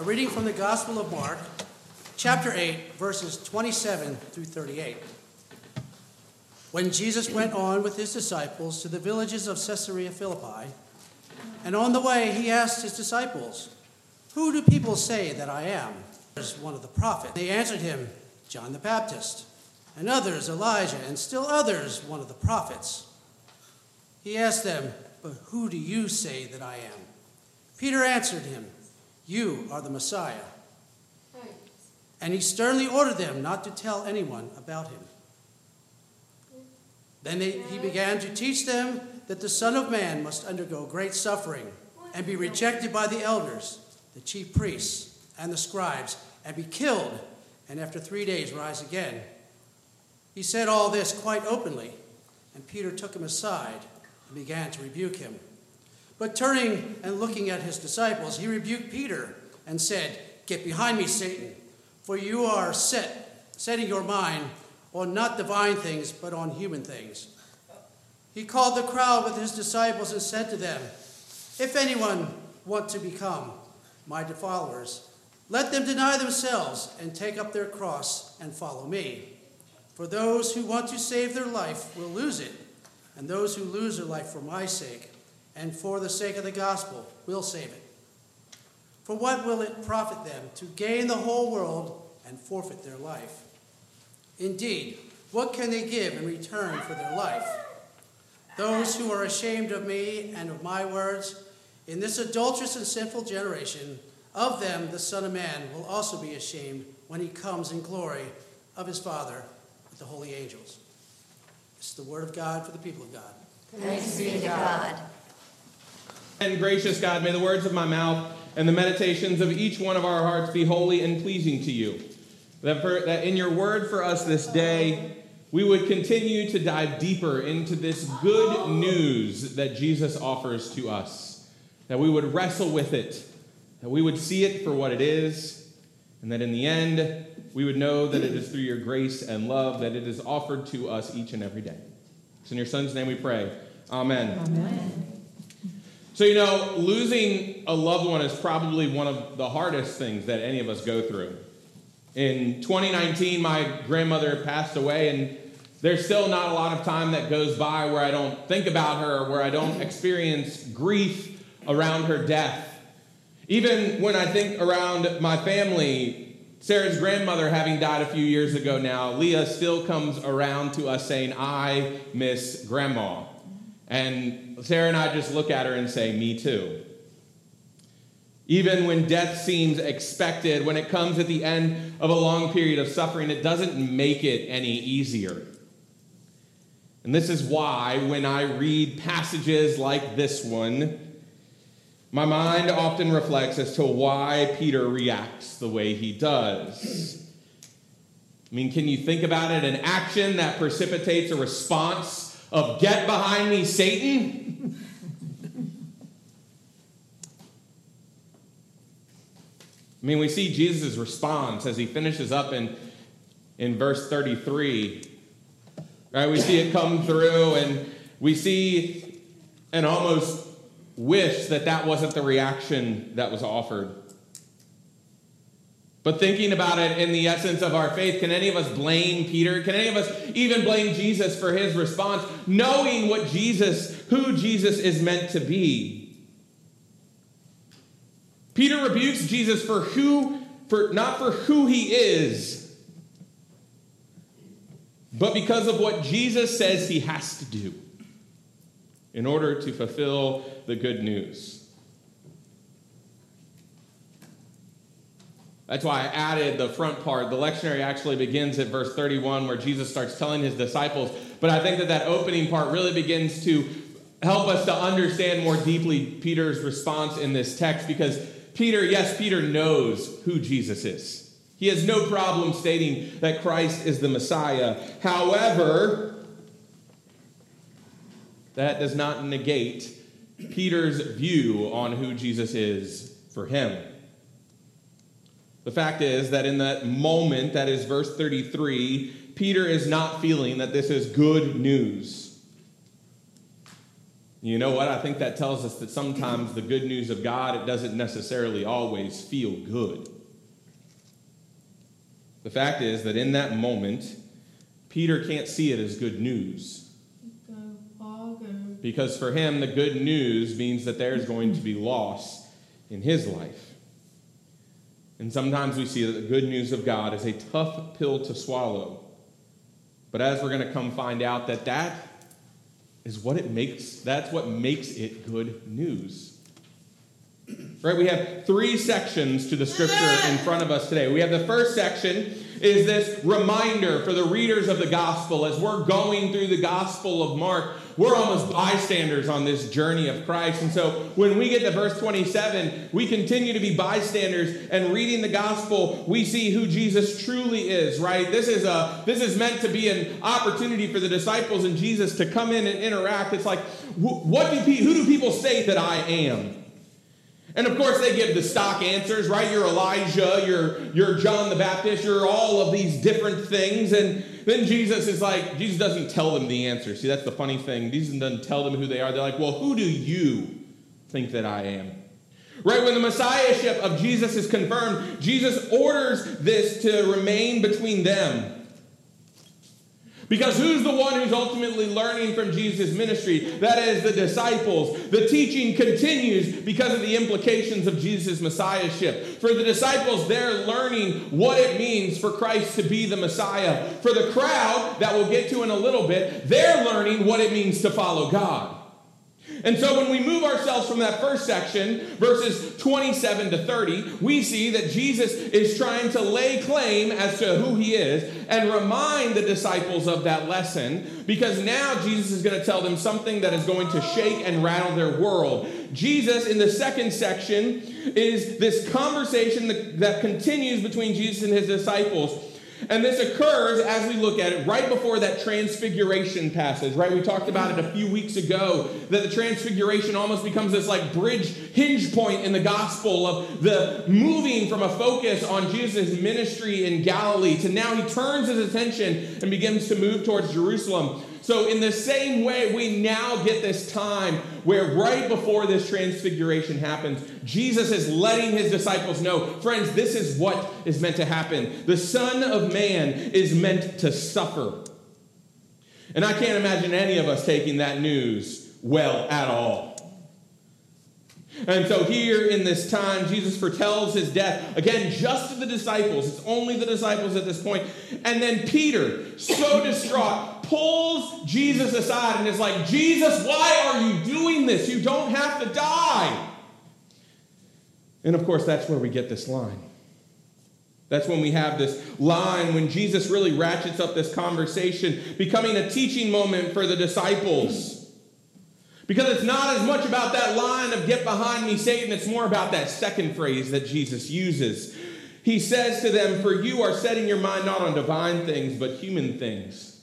A reading from the Gospel of Mark, chapter 8, verses 27 through 38. When Jesus went on with his disciples to the villages of Caesarea Philippi, and on the way he asked his disciples, Who do people say that I am? As one of the prophets. They answered him, John the Baptist, and others Elijah, and still others one of the prophets. He asked them, But who do you say that I am? Peter answered him, You are the Messiah. And he sternly ordered them not to tell anyone about him. Then they, he began to teach them that the Son of Man must undergo great suffering and be rejected by the elders, the chief priests, and the scribes, and be killed, and after three days rise again. He said all this quite openly, and Peter took him aside and began to rebuke him. But turning and looking at his disciples, he rebuked Peter and said, Get behind me, Satan, for you are set, setting your mind on not divine things, but on human things. He called the crowd with his disciples and said to them, If anyone want to become my followers, let them deny themselves and take up their cross and follow me. For those who want to save their life will lose it, and those who lose their life for my sake and for the sake of the gospel we'll save it. For what will it profit them to gain the whole world and forfeit their life? Indeed, what can they give in return for their life? Those who are ashamed of me and of my words in this adulterous and sinful generation, of them the Son of Man will also be ashamed when he comes in glory of his Father with the holy angels. This is the word of God for the people of God. Thanks be to God. And gracious God, may the words of my mouth and the meditations of each one of our hearts be holy and pleasing to you. That, for, that in your word for us this day, we would continue to dive deeper into this good news that Jesus offers to us. That we would wrestle with it, that we would see it for what it is, and that in the end, we would know that it is through your grace and love that it is offered to us each and every day. It's in your Son's name we pray. Amen. Amen. So, you know, losing a loved one is probably one of the hardest things that any of us go through. In 2019, my grandmother passed away, and there's still not a lot of time that goes by where I don't think about her, where I don't experience grief around her death. Even when I think around my family, Sarah's grandmother having died a few years ago now, Leah still comes around to us saying, I miss grandma. And Sarah and I just look at her and say, Me too. Even when death seems expected, when it comes at the end of a long period of suffering, it doesn't make it any easier. And this is why, when I read passages like this one, my mind often reflects as to why Peter reacts the way he does. I mean, can you think about it? An action that precipitates a response of, Get behind me, Satan? I mean, we see Jesus' response as he finishes up in, in verse 33. Right? We see it come through, and we see an almost wish that that wasn't the reaction that was offered. But thinking about it in the essence of our faith, can any of us blame Peter? Can any of us even blame Jesus for his response, knowing what Jesus, who Jesus is meant to be? Peter rebukes Jesus for who, for not for who he is, but because of what Jesus says he has to do in order to fulfill the good news. That's why I added the front part. The lectionary actually begins at verse 31, where Jesus starts telling his disciples. But I think that that opening part really begins to help us to understand more deeply Peter's response in this text because Peter, yes, Peter knows who Jesus is. He has no problem stating that Christ is the Messiah. However, that does not negate Peter's view on who Jesus is for him. The fact is that in that moment, that is verse 33, Peter is not feeling that this is good news. You know what? I think that tells us that sometimes the good news of God, it doesn't necessarily always feel good. The fact is that in that moment, Peter can't see it as good news. Because for him, the good news means that there's going to be loss in his life. And sometimes we see that the good news of God is a tough pill to swallow. But as we're going to come find out that that is what it makes that's what makes it good news. Right? We have three sections to the scripture in front of us today. We have the first section is this reminder for the readers of the gospel as we're going through the gospel of Mark. We're almost bystanders on this journey of Christ. And so when we get to verse 27, we continue to be bystanders and reading the gospel, we see who Jesus truly is, right? This is a this is meant to be an opportunity for the disciples and Jesus to come in and interact. It's like what do who do people say that I am? And of course, they give the stock answers, right? You're Elijah, you're, you're John the Baptist, you're all of these different things. And then Jesus is like, Jesus doesn't tell them the answer. See, that's the funny thing. Jesus doesn't tell them who they are. They're like, well, who do you think that I am? Right when the messiahship of Jesus is confirmed, Jesus orders this to remain between them. Because who's the one who's ultimately learning from Jesus' ministry? That is the disciples. The teaching continues because of the implications of Jesus' messiahship. For the disciples, they're learning what it means for Christ to be the Messiah. For the crowd, that we'll get to in a little bit, they're learning what it means to follow God. And so when we move ourselves from that first section, verses 27 to 30, we see that Jesus is trying to lay claim as to who he is and remind the disciples of that lesson because now Jesus is going to tell them something that is going to shake and rattle their world. Jesus, in the second section, is this conversation that, continues between Jesus and his disciples. And this occurs as we look at it right before that transfiguration passage, right? We talked about it a few weeks ago that the transfiguration almost becomes this like bridge hinge point in the gospel of the moving from a focus on Jesus' ministry in Galilee to now he turns his attention and begins to move towards Jerusalem. So, in the same way, we now get this time where right before this transfiguration happens, Jesus is letting his disciples know, friends, this is what is meant to happen. The Son of Man is meant to suffer. And I can't imagine any of us taking that news well at all. And so, here in this time, Jesus foretells his death again, just to the disciples. It's only the disciples at this point. And then Peter, so distraught, pulls Jesus aside and is like, Jesus, why are you doing this? You don't have to die. And of course, that's where we get this line. That's when we have this line when Jesus really ratchets up this conversation, becoming a teaching moment for the disciples. Because it's not as much about that line of get behind me, Satan, it's more about that second phrase that Jesus uses. He says to them, For you are setting your mind not on divine things, but human things.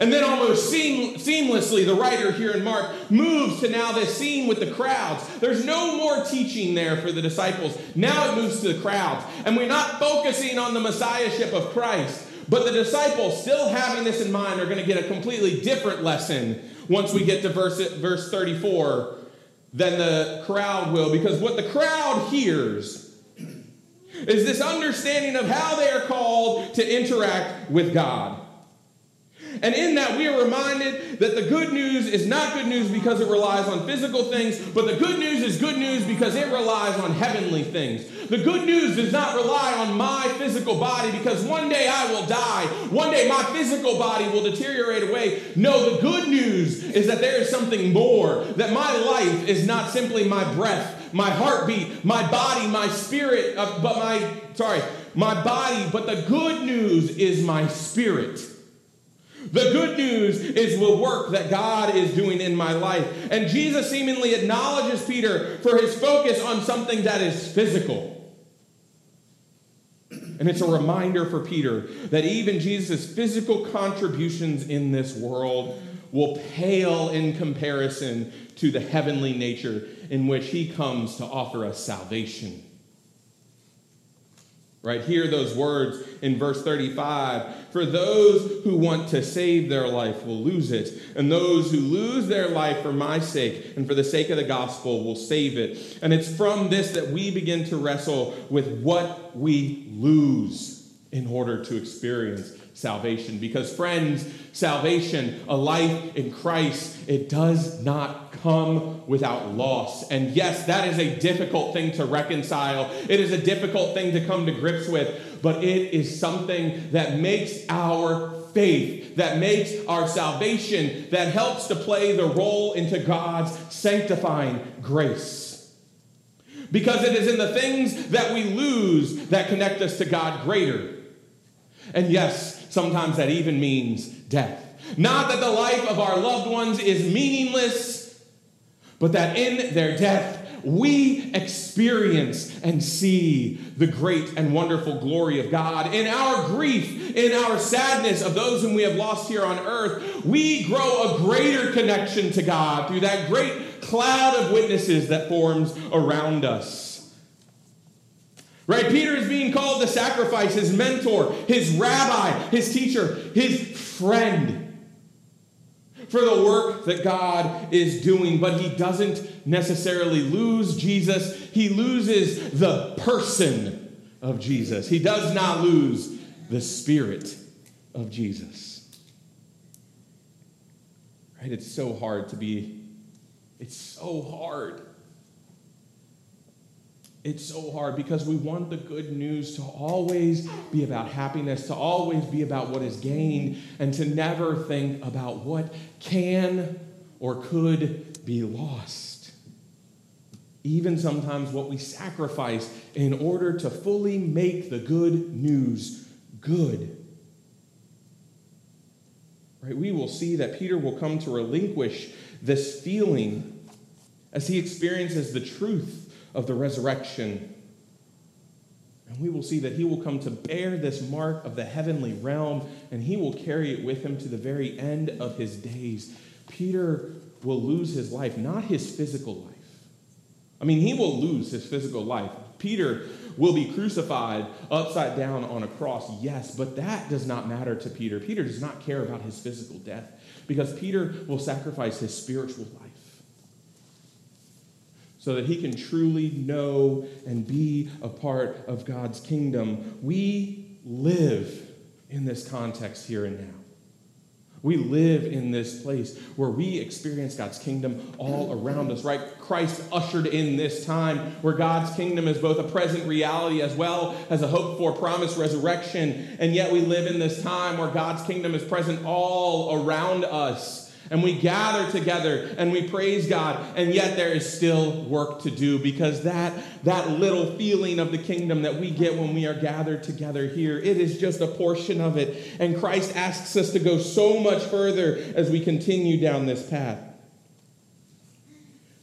And then, almost seam- seamlessly, the writer here in Mark moves to now this scene with the crowds. There's no more teaching there for the disciples. Now it moves to the crowds. And we're not focusing on the messiahship of Christ. But the disciples, still having this in mind, are going to get a completely different lesson once we get to verse, verse 34 than the crowd will. Because what the crowd hears is this understanding of how they are called to interact with God. And in that, we are reminded that the good news is not good news because it relies on physical things, but the good news is good news because it relies on heavenly things. The good news does not rely on my physical body because one day I will die. One day my physical body will deteriorate away. No, the good news is that there is something more, that my life is not simply my breath, my heartbeat, my body, my spirit, uh, but my, sorry, my body, but the good news is my spirit. The good news is the work that God is doing in my life. And Jesus seemingly acknowledges Peter for his focus on something that is physical. And it's a reminder for Peter that even Jesus' physical contributions in this world will pale in comparison to the heavenly nature in which he comes to offer us salvation. Right? Hear those words in verse 35. For those who want to save their life will lose it, and those who lose their life for my sake and for the sake of the gospel will save it. And it's from this that we begin to wrestle with what we lose in order to experience salvation. Because, friends, salvation, a life in Christ, it does not come without loss. And yes, that is a difficult thing to reconcile. It is a difficult thing to come to grips with, but it is something that makes our faith, that makes our salvation, that helps to play the role into God's sanctifying grace. Because it is in the things that we lose that connect us to God greater. And yes, sometimes that even means death. Not that the life of our loved ones is meaningless, but that in their death, we experience and see the great and wonderful glory of God. In our grief, in our sadness of those whom we have lost here on earth, we grow a greater connection to God through that great cloud of witnesses that forms around us. Right? Peter is being called to sacrifice his mentor, his rabbi, his teacher, his friend for the work that God is doing, but he doesn't necessarily lose Jesus. He loses the person of Jesus. He does not lose the spirit of Jesus. Right? It's so hard to be, it's so hard it's so hard because we want the good news to always be about happiness, to always be about what is gained, and to never think about what can or could be lost. Even sometimes what we sacrifice in order to fully make the good news good. Right? We will see that Peter will come to relinquish this feeling as he experiences the truth of the resurrection. And we will see that he will come to bear this mark of the heavenly realm, and he will carry it with him to the very end of his days. Peter will lose his life, not his physical life. I mean, he will lose his physical life. Peter will be crucified upside down on a cross, yes, but that does not matter to Peter. Peter does not care about his physical death because Peter will sacrifice his spiritual life so that he can truly know and be a part of God's kingdom. We live in this context here and now. We live in this place where we experience God's kingdom all around us, right? Christ ushered in this time where God's kingdom is both a present reality as well as a hope for promised resurrection. And yet we live in this time where God's kingdom is present all around us and we gather together and we praise God, and yet there is still work to do because that, that little feeling of the kingdom that we get when we are gathered together here, it is just a portion of it. And Christ asks us to go so much further as we continue down this path.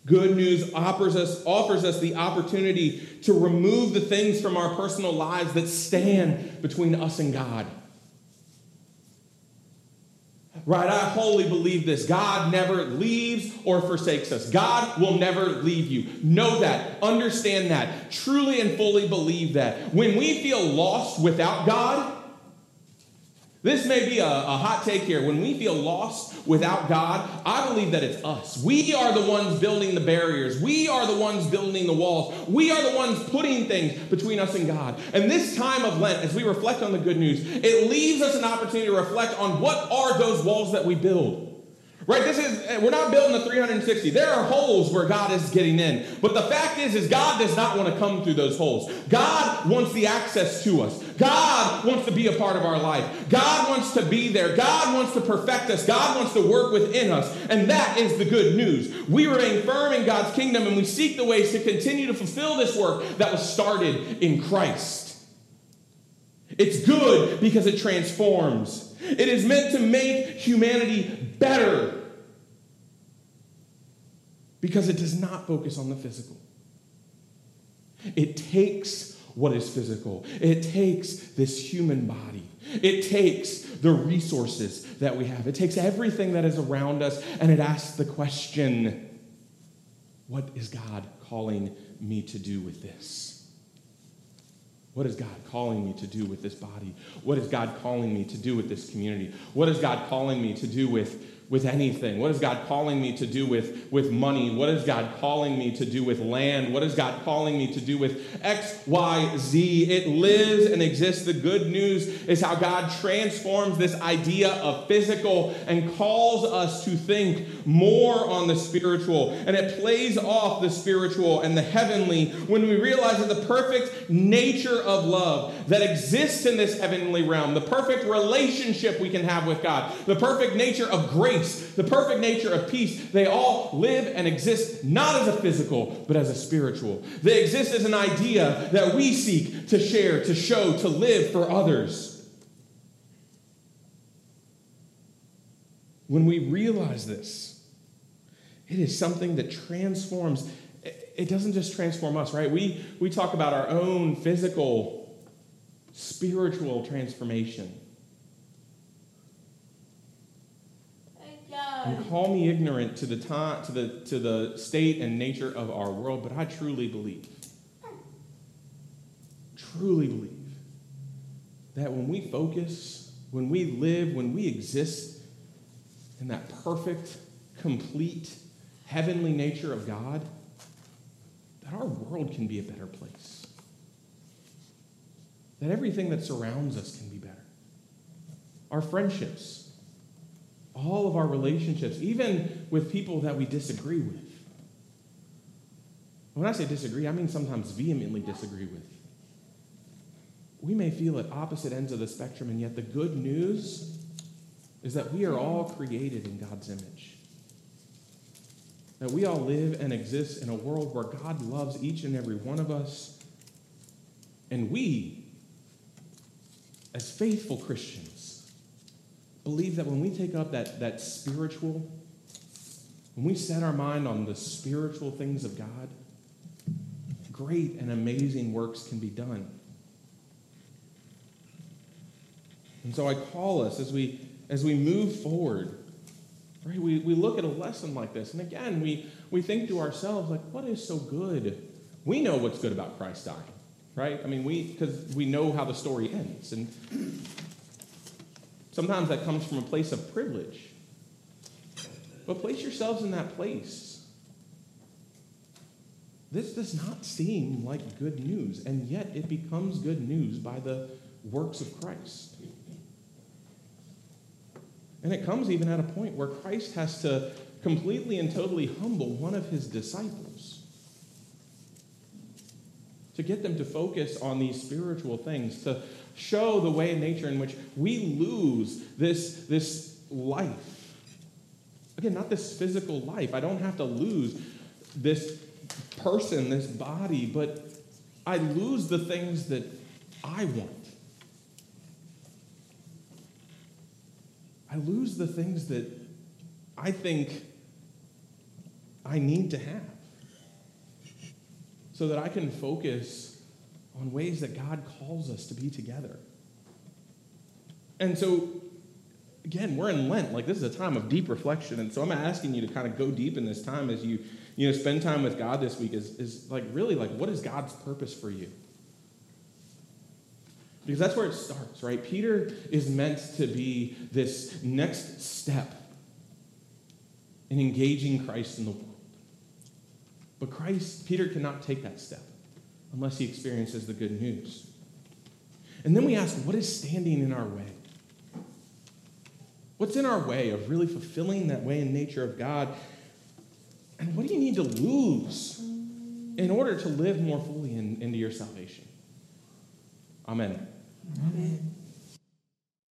Good news offers us, offers us the opportunity to remove the things from our personal lives that stand between us and God. Right? I wholly believe this. God never leaves or forsakes us. God will never leave you. Know that. Understand that. Truly and fully believe that. When we feel lost without God, this may be a, a, hot take here. When we feel lost without God, I believe that it's us. We are the ones building the barriers. We are the ones building the walls. We are the ones putting things between us and God. And this time of Lent, as we reflect on the good news, it leaves us an opportunity to reflect on what are those walls that we build. Right? This is eh, we're not building the 360. There are holes where God is getting in. But the fact is is God does not want to come through those holes. God wants the access to us. God wants to be a part of our life. God wants to be there. God wants to perfect us. God wants to work within us. And that is the good news. We remain firm in God's kingdom and we seek the ways to continue to fulfill this work that was started in Christ. It's good because it transforms. It is meant to make humanity better because it does not focus on the physical. It takes what is physical, it takes this human body, it takes the resources that we have, it takes everything that is around us, and it asks the question what is God calling me to do with this? What is God calling me to do with this body? What is God calling me to do with this community? What is God calling me to do with with anything? What is God calling me to do with, with money? What is God calling me to do with land? What is God calling me to do with X, Y, Z? It lives and exists. The good news is how God transforms this idea of physical and calls us to think more on the spiritual. And it plays off the spiritual and the heavenly when we realize that the perfect nature of love that exists in this heavenly realm, the perfect relationship we can have with God, the perfect nature of grace the perfect nature of peace, they all live and exist not as a physical, but as a spiritual. They exist as an idea that we seek to share, to show, to live for others. When we realize this, it is something that transforms. It doesn't just transform us, right? We, we talk about our own physical, spiritual transformation. And call me ignorant to the time, to the to the state and nature of our world, but I truly believe, truly believe that when we focus, when we live, when we exist in that perfect, complete, heavenly nature of God, that our world can be a better place. That everything that surrounds us can be better. Our friendships, all of our relationships, even with people that we disagree with. When I say disagree, I mean sometimes vehemently disagree with. We may feel at opposite ends of the spectrum, and yet the good news is that we are all created in God's image. That we all live and exist in a world where God loves each and every one of us. And we, as faithful Christians, believe that when we take up that, that spiritual, when we set our mind on the spiritual things of God, great and amazing works can be done. And so I call us as we as we move forward, right? We, we look at a lesson like this, and again, we, we think to ourselves, like, what is so good? We know what's good about Christ dying, right? I mean, we because we know how the story ends. And Sometimes that comes from a place of privilege. But place yourselves in that place. This does not seem like good news, and yet it becomes good news by the works of Christ. And it comes even at a point where Christ has to completely and totally humble one of his disciples to get them to focus on these spiritual things, to show the way in nature in which we lose this, this life. Again, not this physical life. I don't have to lose this person, this body, but I lose the things that I want. I lose the things that I think I need to have so that I can focus on ways that God calls us to be together. And so, again, we're in Lent. Like, this is a time of deep reflection. And so, I'm asking you to kind of go deep in this time as you, you know, spend time with God this week. Is, is like, really, like, what is God's purpose for you? Because that's where it starts, right? Peter is meant to be this next step in engaging Christ in the world. But Christ, Peter cannot take that step unless he experiences the good news. And then we ask, what is standing in our way? What's in our way of really fulfilling that way in nature of God? And what do you need to lose in order to live more fully in, into your salvation? Amen. Amen.